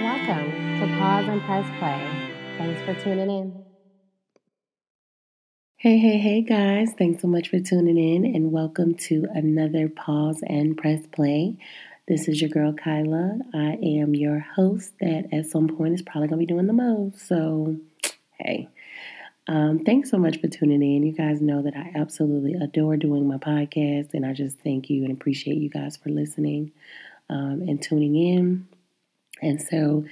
Welcome to Pause and Press Play. Thanks for tuning in. Hey, hey, hey, guys. Thanks so much for tuning in and welcome to another Pause and Press Play. This is your girl Kyla. I am your host that at some point is probably going to be doing the most. So, hey. Um, thanks so much for tuning in. You guys know that I absolutely adore doing my podcast, and I just thank you and appreciate you guys for listening um, and tuning in. And so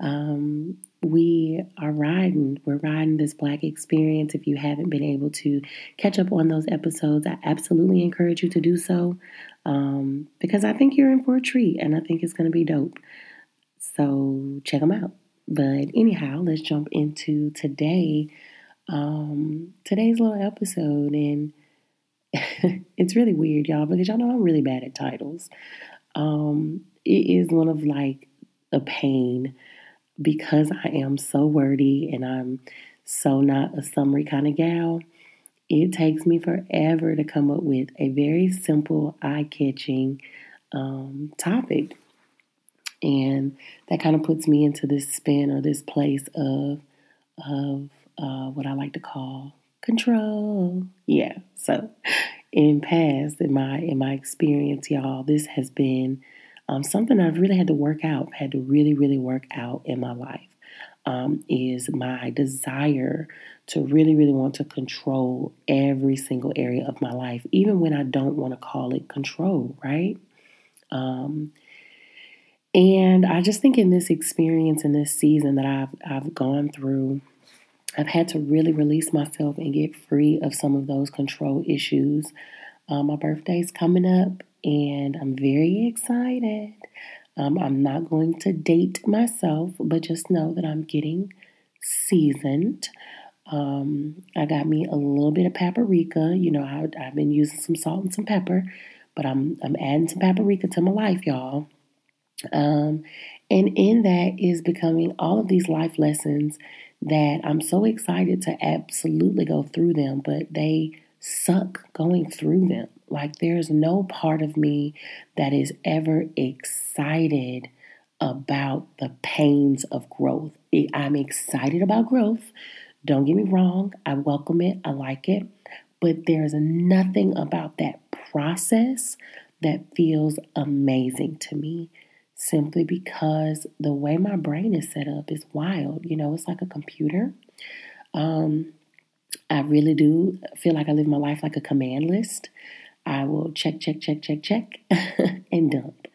um, we are riding, we're riding this Black experience. If you haven't been able to catch up on those episodes, I absolutely encourage you to do so um, because I think you're in for a treat and I think it's going to be dope. So check them out. But anyhow, let's jump into today. Um, today's little episode, and it's really weird, y'all, because y'all know I'm really bad at titles. Um, it is one of like a pain because I am so wordy and I'm so not a summary kind of gal. It takes me forever to come up with a very simple, eye catching um, topic. And that kind of puts me into this spin or this place of, of uh, what I like to call control. Yeah. So in past, in my in my experience, y'all, this has been um, something I've really had to work out, had to really, really work out in my life, um, is my desire to really, really want to control every single area of my life, even when I don't want to call it control, right? Um, and I just think in this experience, in this season that I've I've gone through, I've had to really release myself and get free of some of those control issues. Um, my birthday's coming up, and I'm very excited. Um, I'm not going to date myself, but just know that I'm getting seasoned. Um, I got me a little bit of paprika. You know, I, have been using some salt and some pepper, but I'm I'm adding some paprika to my life, y'all. Um, and in that is becoming all of these life lessons that I'm so excited to absolutely go through them, but they suck going through them. Like, there's no part of me that is ever excited about the pains of growth. I'm excited about growth. Don't get me wrong, I welcome it, I like it, but there's nothing about that process that feels amazing to me simply because the way my brain is set up is wild. You know, it's like a computer. Um, I really do feel like I live my life like a command list. I will check, check, check, check, check, and dump.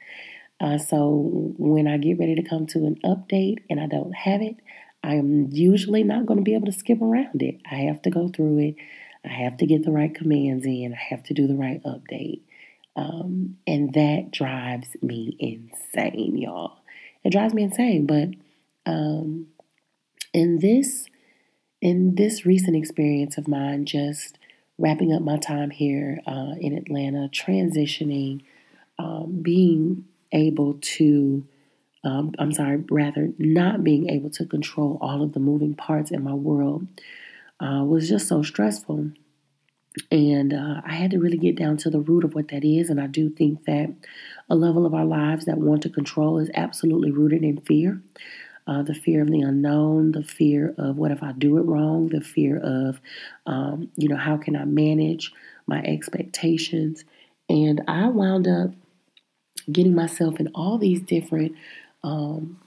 Uh, so when I get ready to come to an update and I don't have it, I am usually not going to be able to skip around it. I have to go through it. I have to get the right commands in. I have to do the right update. Um, and that drives me insane, y'all. It drives me insane. But um, in this in this recent experience of mine, just wrapping up my time here uh, in Atlanta, transitioning, um, being able to, um, I'm sorry, rather not being able to control all of the moving parts in my world uh, was just so stressful. And uh, I had to really get down to the root of what that is. And I do think that a level of our lives that want to control is absolutely rooted in fear uh, the fear of the unknown, the fear of what if I do it wrong, the fear of, um, you know, how can I manage my expectations. And I wound up getting myself in all these different, um,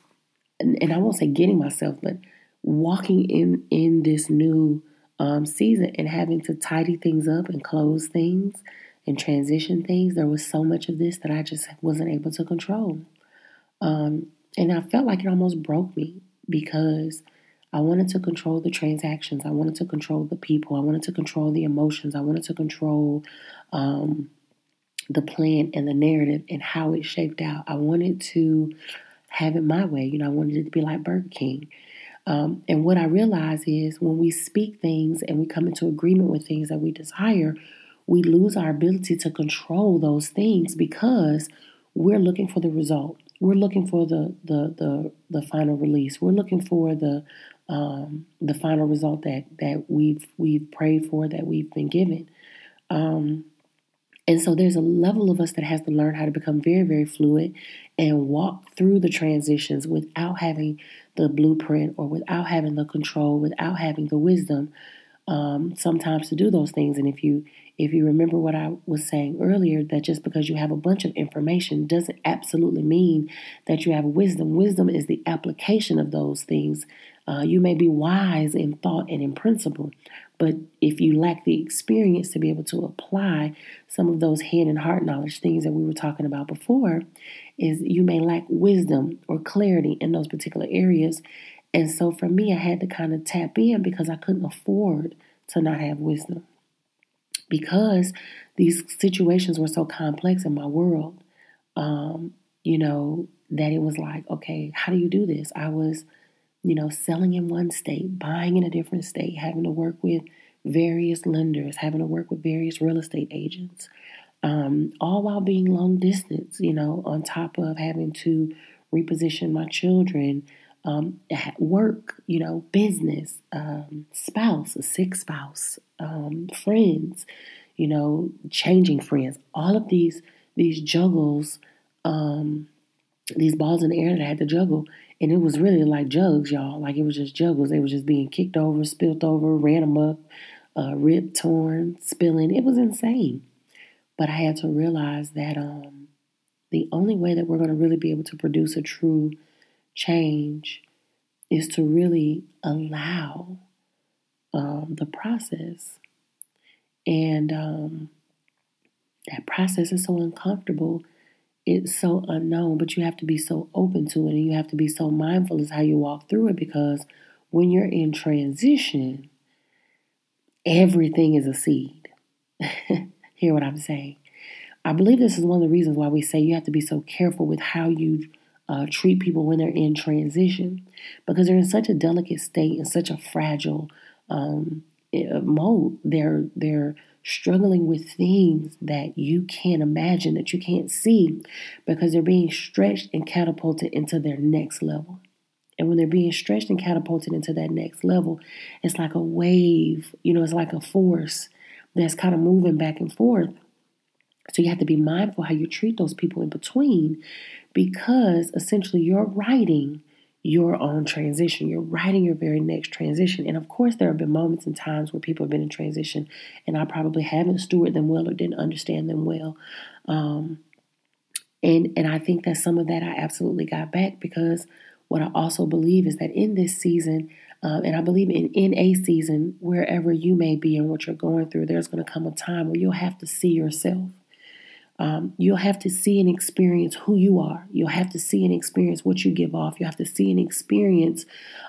and, and, I won't say getting myself, but walking in in this new um, season and having to tidy things up and close things and transition things. There was so much of this that I just wasn't able to control. Um, and I felt like it almost broke me because I wanted to control the transactions. I wanted to control the people. I wanted to control the emotions. I wanted to control um, the plan and the narrative and how it shaped out. I wanted to have it my way. You know, I wanted it to be like Burger King. Um, and what I realize is when we speak things and we come into agreement with things that we desire, we lose our ability to control those things because we're looking for the result we're looking for the the the, the final release. We're looking for the um, the final result that that we've we've prayed for, that we've been given. Um, and so there's a level of us that has to learn how to become very, very fluid and walk through the transitions without having the blueprint or without having the control, without having the wisdom um, sometimes to do those things. And if you if you remember what I was saying earlier, that just because you have a bunch of information doesn't absolutely mean that you have wisdom. Wisdom is the application of those things. Uh, you may be wise in thought and in principle, but if you lack the experience to be able to apply some of those head and heart knowledge things that we were talking about before, is you may lack wisdom or clarity in those particular areas. And so for me, I had to kind of tap in because I couldn't afford to not have wisdom because these situations were so complex in my world, um, you know, that it was like, okay, how do you do this? I was, you know, selling in one state, buying in a different state, having to work with various lenders, having to work with various real estate agents, um, all while being long distance, you know, on top of having to reposition my children, um, work, you know, business, um, spouse, a sick spouse, um, friends, you know, changing friends. All of these these juggles, um, these balls in the air that I had to juggle, and it was really like jugs, y'all. Like it was just juggles. They were just being kicked over, spilt over, ran amok, uh, ripped, torn, spilling. It was insane. But I had to realize that um, the only way that we're going to really be able to produce a true change is to really allow um, the process. And um, that process is so uncomfortable. It's so unknown, but you have to be so open to it and you have to be so mindful as how you walk through it because when you're in transition, everything is a seed. Hear what I'm saying? I believe this is one of the reasons why we say you have to be so careful with how you uh, treat people when they're in transition because they're in such a delicate state and such a fragile um, eh, mode. They're they're struggling with things that you can't imagine that you can't see because they're being stretched and catapulted into their next level. And when they're being stretched and catapulted into that next level, it's like a wave, you know, it's like a force that's kind of moving back and forth. So you have to be mindful how you treat those people in between because essentially you're writing your own transition. You're writing your very next transition. And of course, there have been moments and times where people have been in transition and I probably haven't stewarded them well or didn't understand them well. Um, and, and I think that some of that I absolutely got back because what I also believe is that in this season, um, and I believe in, in a season, wherever you may be and what you're going through, there's going to come a time where you'll have to see yourself. Um, you'll have to see and experience who you are. You'll have to see and experience what you give off. You have to see and experience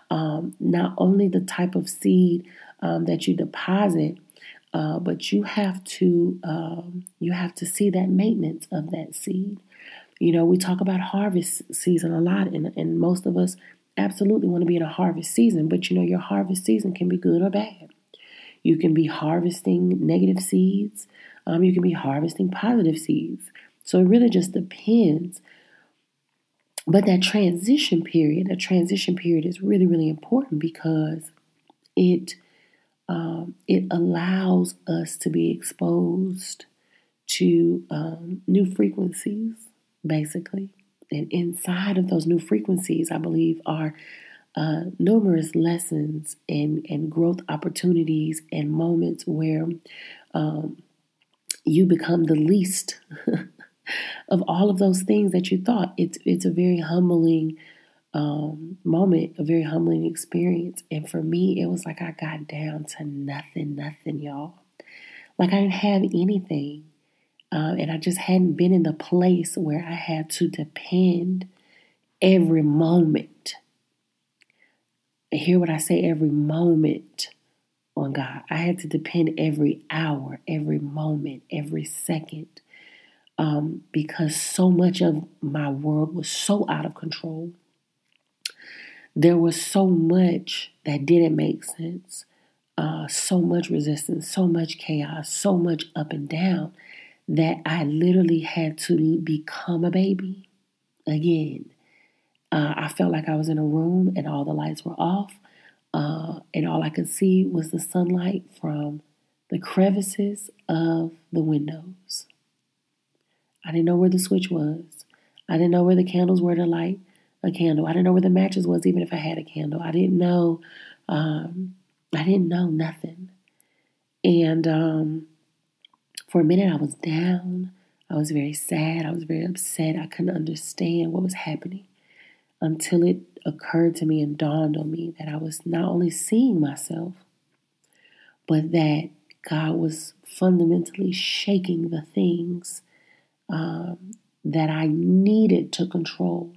um, not only the type of seed um, that you deposit, uh, but you have to um, you have to see that maintenance of that seed. You know, we talk about harvest season a lot, and, and most of us absolutely want to be in a harvest season, but you know, your harvest season can be good or bad. You can be harvesting negative seeds, um, you can be harvesting positive seeds. So it really just depends. But that transition period, that transition period is really, really important because it um, it allows us to be exposed to um, new frequencies, basically. And inside of those new frequencies, I believe, are uh, numerous lessons and, and growth opportunities and moments where um, you become the least of all of those things that you thought. It's it's a very humbling um, moment, a very humbling experience. And for me, it was like I got down to nothing, nothing, y'all. Like I didn't have anything. Uh, and I just hadn't been in the place where I had to depend every moment. hear what I say every moment on God. I had to depend every hour, every moment, every second. Um, because so much of my world was so out of control. There was so much that didn't make sense, uh, so much resistance, so much chaos, so much up and down that I literally had to become a baby again. Uh, I felt like I was in a room and all the lights were off, uh, and all I could see was the sunlight from the crevices of the windows. I didn't know where the switch was. I didn't know where the candles were to light a candle. I didn't know where the matches was, even if I had a candle. I didn't know. Um, I didn't know nothing. And um, for a minute, I was down. I was very sad. I was very upset. I couldn't understand what was happening until it occurred to me and dawned on me that I was not only seeing myself, but that God was fundamentally shaking the things um, that I needed to control.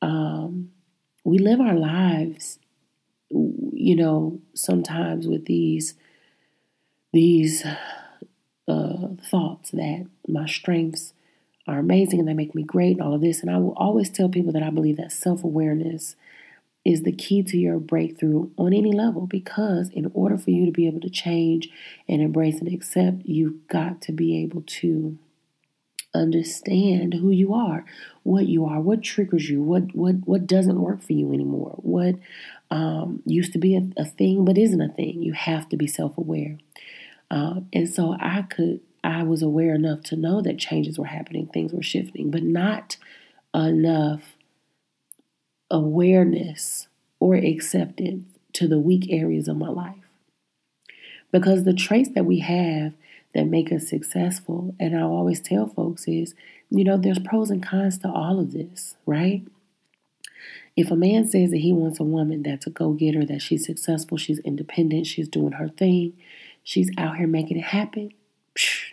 Um, we live our lives, you know, sometimes with these these uh, thoughts that my strengths are amazing and they make me great and all of this. And I will always tell people that I believe that self awareness is the key to your breakthrough on any level because in order for you to be able to change and embrace and accept, you've got to be able to understand who you are, what you are, what triggers you, what what what doesn't work for you anymore, what um, used to be a, a, thing but isn't a thing. You have to be self aware, um, and so I could I was aware enough to know that changes were happening, things were shifting, but not enough awareness or acceptance to the weak areas of my life. Because the traits that we have that make us successful, and I always tell folks is, you know, there's pros and cons to all of this, right? If a man says that he wants a woman that's a go getter, that she's successful, she's independent, she's doing her thing, she's out here making it happen,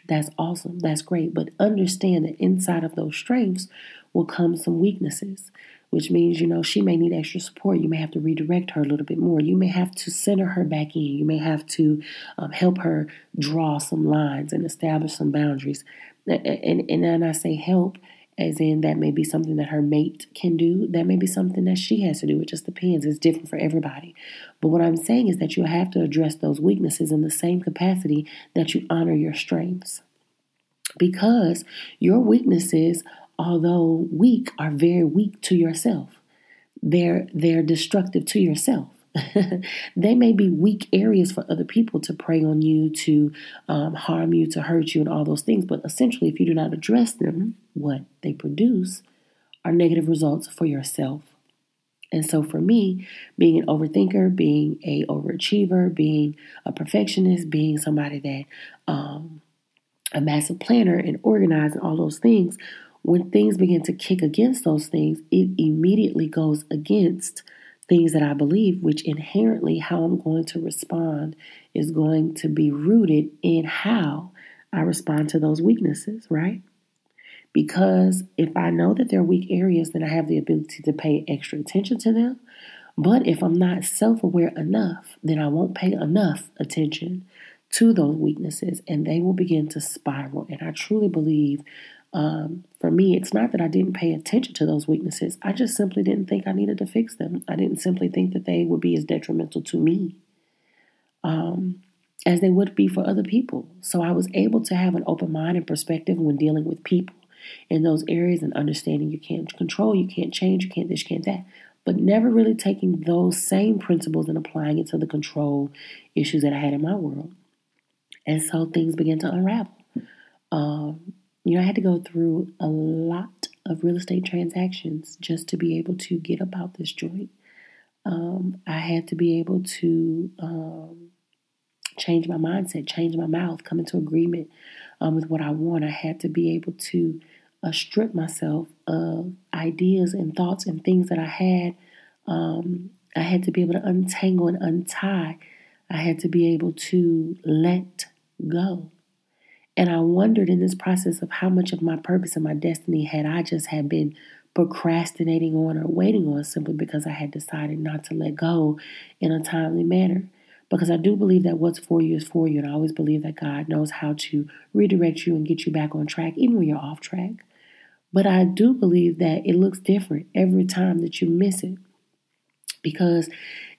that's awesome. That's great. But understand that inside of those strengths will come some weaknesses, which means, you know, she may need extra support. You may have to redirect her a little bit more. You may have to center her back in. You may have to um, help her draw some lines and establish some boundaries. And, and, and then I say help as in that may be something that her mate can do. That may be something that she has to do. It just depends. It's different for everybody. But what I'm saying is that you have to address those weaknesses in the same capacity that you honor your strengths. Because your weaknesses, although weak, are very weak to yourself. They're they're destructive to yourself. they may be weak areas for other people to prey on you, to um, harm you, to hurt you, and all those things. But essentially, if you do not address them, what they produce are negative results for yourself. And so, for me, being an overthinker, being a overachiever, being a perfectionist, being somebody that um, a massive planner and organized and all those things, when things begin to kick against those things, it immediately goes against things that I believe, which inherently how I'm going to respond is going to be rooted in how I respond to those weaknesses, right? Because if I know that they're weak areas, then I have the ability to pay extra attention to them. But if I'm not self aware enough, then I won't pay enough attention to those weaknesses and they will begin to spiral. And I truly believe um, for me, it's not that I didn't pay attention to those weaknesses. I just simply didn't think I needed to fix them. I didn't simply think that they would be as detrimental to me um, as they would be for other people. So I was able to have an open mind and perspective when dealing with people in those areas and understanding you can't control, you can't change, you can't this, you can't that. But never really taking those same principles and applying it to the control issues that I had in my world. And so things began to unravel. Um, you know, I had to go through a lot of real estate transactions just to be able to get about this joint. Um, I had to be able to um, change my mindset, change my mouth, come into agreement um, with what I want. I had to be able to uh, strip myself of ideas and thoughts and things that I had. Um, I had to be able to untangle and untie. I had to be able to let go. And I wondered in this process of how much of my purpose and my destiny had I just had been procrastinating on or waiting on simply because I had decided not to let go in a timely manner. Because I do believe that what's for you is for you. And I always believe that God knows how to redirect you and get you back on track, even when you're off track. But I do believe that it looks different every time that you miss it. Because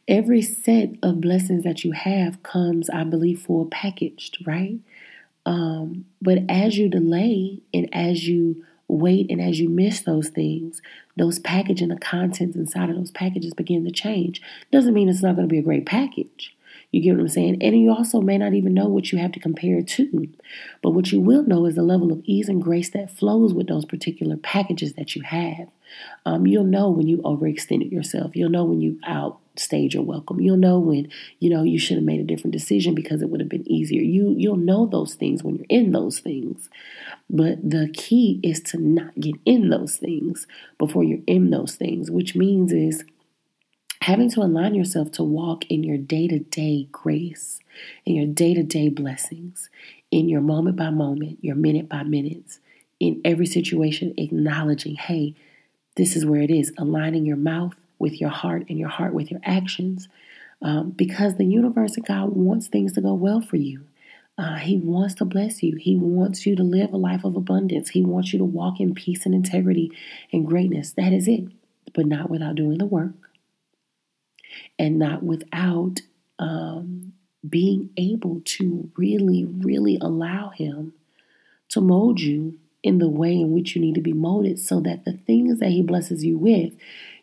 every set of blessings that you have comes, I believe, full packaged, right? Um, but as you delay and as you wait and as you miss those things, those packaging, the contents inside of those packages begin to change. Doesn't mean it's not going to be a great package. You get what I'm saying? And you also may not even know what you have to compare to. But what you will know is the level of ease and grace that flows with those particular packages that you have. Um, you'll know when you overextended yourself. You'll know when you outstayed your welcome. You'll know when you know you should have made a different decision because it would have been easier. You you'll know those things when you're in those things. But the key is to not get in those things before you're in those things, which means is having to align yourself to walk in your day to day grace, in your day to day blessings, in your moment by moment, your minute by minutes, in every situation, acknowledging, hey, this is where it is, aligning your mouth with your heart and your heart with your actions. Um, because the universe and God wants things to go well for you. Uh, he wants to bless you. He wants you to live a life of abundance. He wants you to walk in peace and integrity and greatness. That is it, but not without doing the work and not without um, being able to really, really allow Him to mold you in the way in which you need to be molded so that the things that He blesses you with,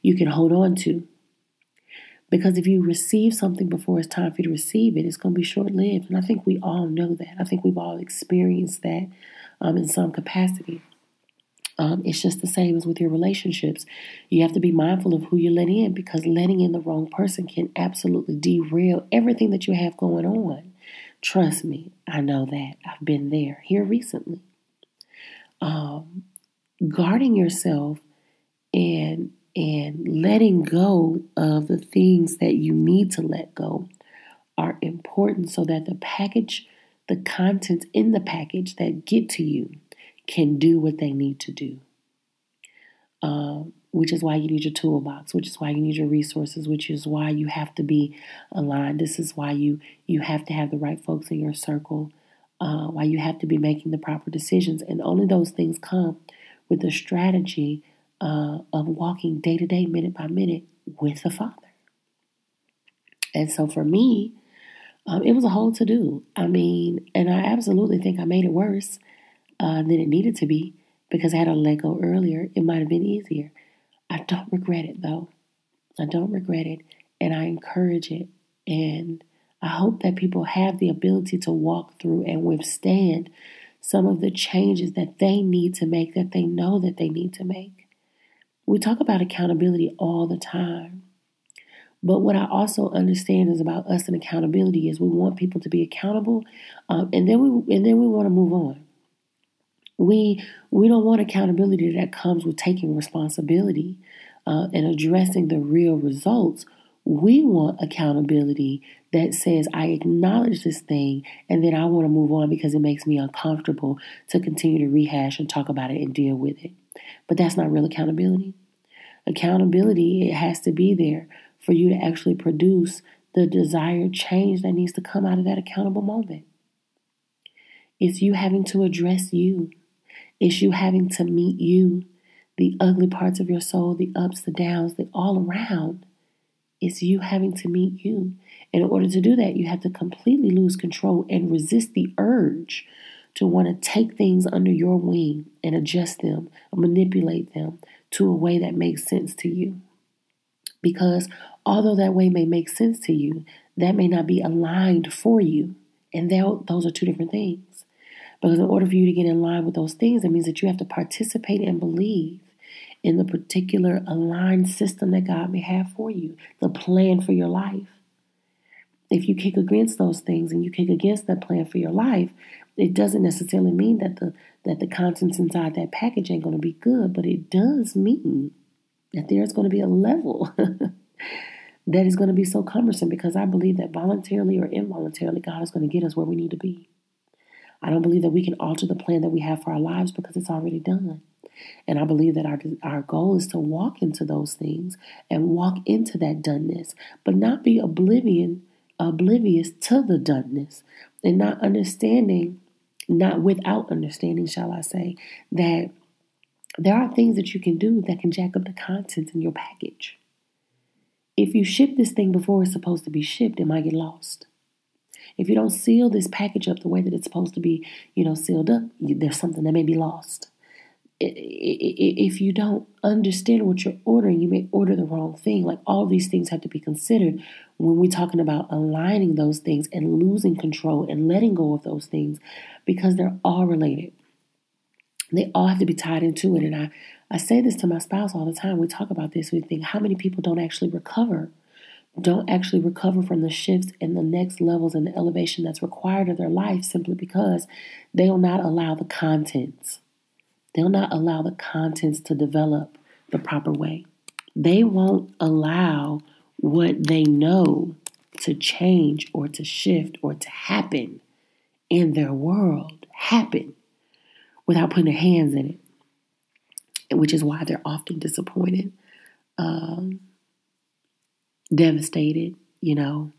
you can hold on to. Because if you receive something before it's time for you to receive it, it's going to be short lived. And I think we all know that. I think we've all experienced that um, in some capacity. Um, it's just the same as with your relationships. You have to be mindful of who you let in because letting in the wrong person can absolutely derail everything that you have going on. Trust me, I know that. I've been there here recently. Um, guarding yourself and and letting go of the things that you need to let go are important so that the package, the contents in the package that get to you can do what they need to do. Um, which is why you need your toolbox, which is why you need your resources, which is why you have to be aligned. This is why you you have to have the right folks in your circle, uh, why you have to be making the proper decisions, and only those things come with the strategy uh, of walking day to day, minute by minute with the Father. And so for me, um, it was a whole to do. I mean, and I absolutely think I made it worse uh, than it needed to be because I had I let go earlier, it might have been easier. I don't regret it though. I don't regret it, and I encourage it. And I hope that people have the ability to walk through and withstand some of the changes that they need to make, that they know that they need to make. We talk about accountability all the time. But what I also understand is about us and accountability is we want people to be accountable, um, and then we and then we want to move on. We we don't want accountability that comes with taking responsibility uh, and addressing the real results. We want accountability that says, I acknowledge this thing and then I want to move on because it makes me uncomfortable to continue to rehash and talk about it and deal with it. But that's not real accountability. Accountability, it has to be there for you to actually produce the desired change that needs to come out of that accountable moment. It's you having to address you. It's you having to meet you, the ugly parts of your soul, the ups, the downs, the all around. It's you having to meet you. And in order to do that, you have to completely lose control and resist the urge to want to take things under your wing and adjust them, manipulate them to a way that makes sense to you. Because although that way may make sense to you, that may not be aligned for you. And those are two different things. Because in order for you to get in line with those things, it means that you have to participate and believe in the particular aligned system that God may have for you, the plan for your life. If you kick against those things and you kick against that plan for your life, it doesn't necessarily mean that the that the contents inside that package ain't going to be good, but it does mean that there's going to be a level that is going to be so cumbersome because I believe that voluntarily or involuntarily, God is going to get us where we need to be. I don't believe that we can alter the plan that we have for our lives because it's already done. And I believe that our, our goal is to walk into those things and walk into that doneness, but not be oblivion, oblivious to the doneness and not understanding, not without understanding, shall I say, that there are things that you can do that can jack up the contents in your package. If you ship this thing before it's supposed to be shipped, it might get lost. If you don't seal this package up the way that it's supposed to be, you know, sealed up, there's something that may be lost. If you don't understand what you're ordering, you may order the wrong thing. Like all these things have to be considered when we're talking about aligning those things and losing control and letting go of those things because they're all related. They all have to be tied into it. And I, I say this to my spouse all the time. We talk about this. We think how many people don't actually recover, don't actually recover from the shifts and the next levels and the elevation that's required of their life simply because they will not allow the contents They'll not allow the contents to develop the proper way. They won't allow what they know to change or to shift or to happen in their world happen without putting their hands in it, which is why they're often disappointed, um, devastated, you know,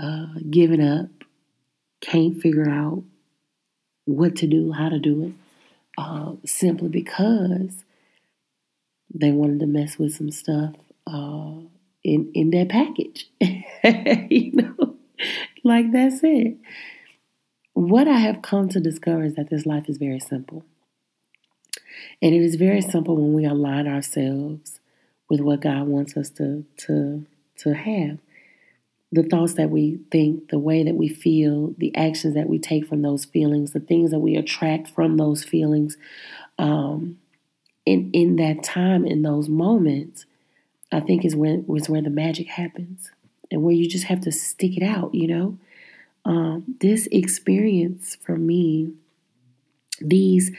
uh, giving up, can't figure out what to do, how to do it uh, simply because they wanted to mess with some stuff uh, in in that package. you know, like that's it. What I have come to discover is that this life is very simple. And it is very simple when we align ourselves with what God wants us to to to have the thoughts that we think, the way that we feel, the actions that we take from those feelings, the things that we attract from those feelings. Um, in in that time, in those moments, I think is when was where the magic happens, and where you just have to stick it out. You know, um, this experience for me, these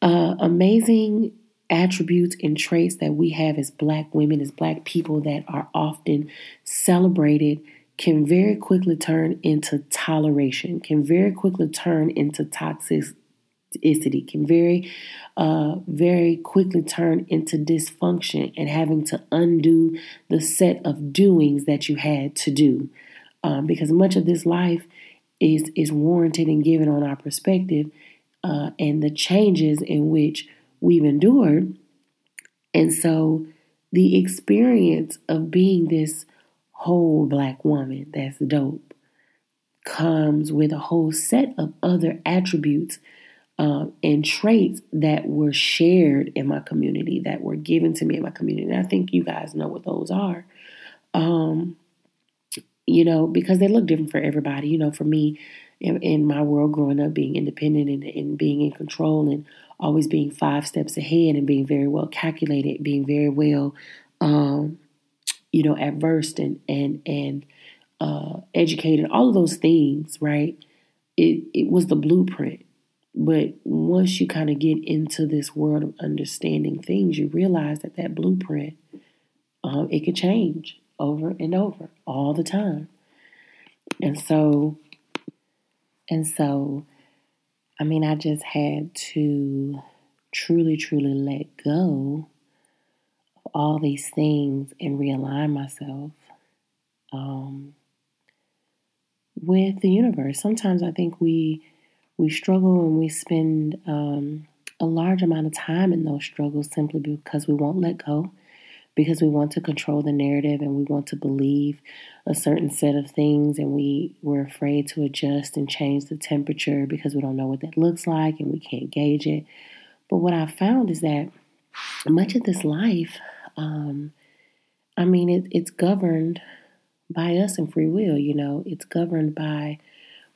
uh, amazing attributes and traits that we have as black women, as black people that are often celebrated can very quickly turn into toleration, can very quickly turn into toxicity, can very, uh, very quickly turn into dysfunction and having to undo the set of doings that you had to do. Um, because much of this life is is warranted and given on our perspective uh, and the changes in which we've endured. And so the experience of being this whole black woman that's dope comes with a whole set of other attributes um, and traits that were shared in my community, that were given to me in my community. And I think you guys know what those are. Um, you know, because they look different for everybody. You know, for me, in, in my world growing up, being independent and, and being in control and always being five steps ahead and being very well calculated, being very well um, you know, adversed and and and uh, educated, all of those things, right? It it was the blueprint. But once you kind of get into this world of understanding things, you realize that that blueprint um, it could change over and over all the time. And so, and so, I mean, I just had to truly, truly let go all these things and realign myself um, with the universe. Sometimes I think we we struggle and we spend um, a large amount of time in those struggles simply because we won't let go, because we want to control the narrative and we want to believe a certain set of things, and we we're afraid to adjust and change the temperature because we don't know what that looks like and we can't gauge it. But what I found is that much of this life um, I mean, it, it's governed by us and free will. You know, it's governed by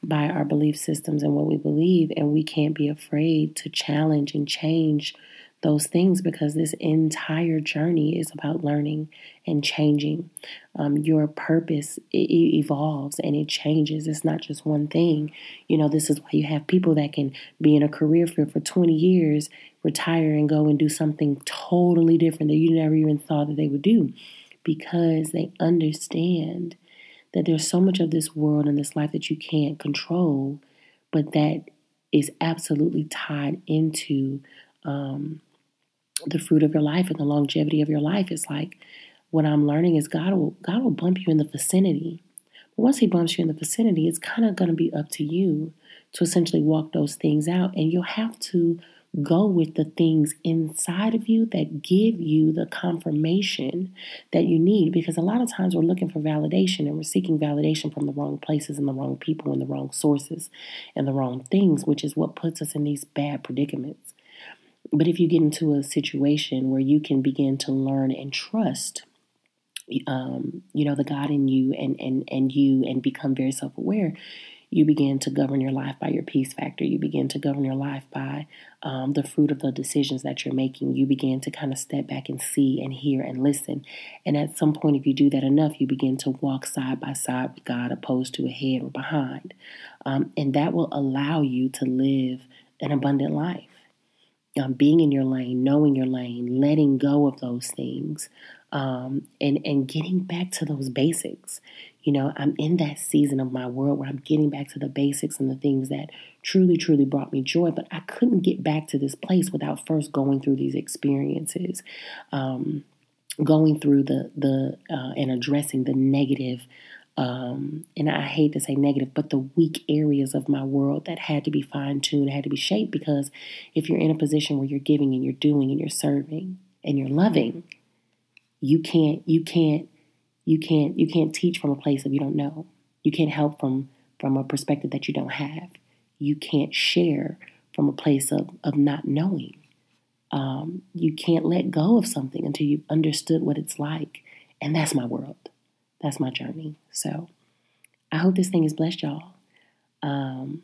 by our belief systems and what we believe, and we can't be afraid to challenge and change those things because this entire journey is about learning and changing. Um, your purpose it, it evolves and it changes. It's not just one thing. You know, this is why you have people that can be in a career field for 20 years, retire, and go and do something totally different that you never even thought that they would do because they understand that there's so much of this world and this life that you can't control, but that is absolutely tied into um, the fruit of your life and the longevity of your life is like what I'm learning is God will God will bump you in the vicinity. But once he bumps you in the vicinity, it's kind of going to be up to you to essentially walk those things out. And you'll have to go with the things inside of you that give you the confirmation that you need. Because a lot of times we're looking for validation and we're seeking validation from the wrong places and the wrong people and the wrong sources and the wrong things which is what puts us in these bad predicaments But if you get into a situation where you can begin to learn and trust, um, you know, the God in you and, and, and you and become very self aware, you begin to govern your life by your peace factor. You begin to govern your life by um, the fruit of the decisions that you're making. You begin to kind of step back and see and hear and listen. And at some point, if you do that enough, you begin to walk side by side with God opposed to ahead or behind. Um, and that will allow you to live an abundant life. Um, being in your lane, knowing your lane, letting go of those things, um, and and getting back to those basics. You know, I'm in that season of my world where I'm getting back to the basics and the things that truly, truly brought me joy. But I couldn't get back to this place without first going through these experiences, um, going through the the uh, and addressing the negative. Um, and I hate to say negative, but the weak areas of my world that had to be fine tuned, had to be shaped. Because if you're in a position where you're giving and you're doing and you're serving and you're loving, you can't you can't you can't you can't teach from a place that you don't know. You can't help from from a perspective that you don't have. You can't share from a place of, of not knowing. Um, you can't let go of something until you've understood what it's like. And that's my world. That's my journey. So I hope this thing has blessed y'all. Um,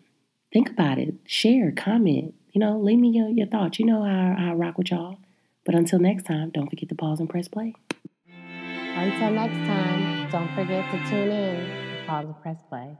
think about it. Share, comment. You know, leave me your, your thoughts. You know how, I rock with y'all. But until next time, don't forget to pause and press play. Until next time, don't forget to tune in. Pause and press play.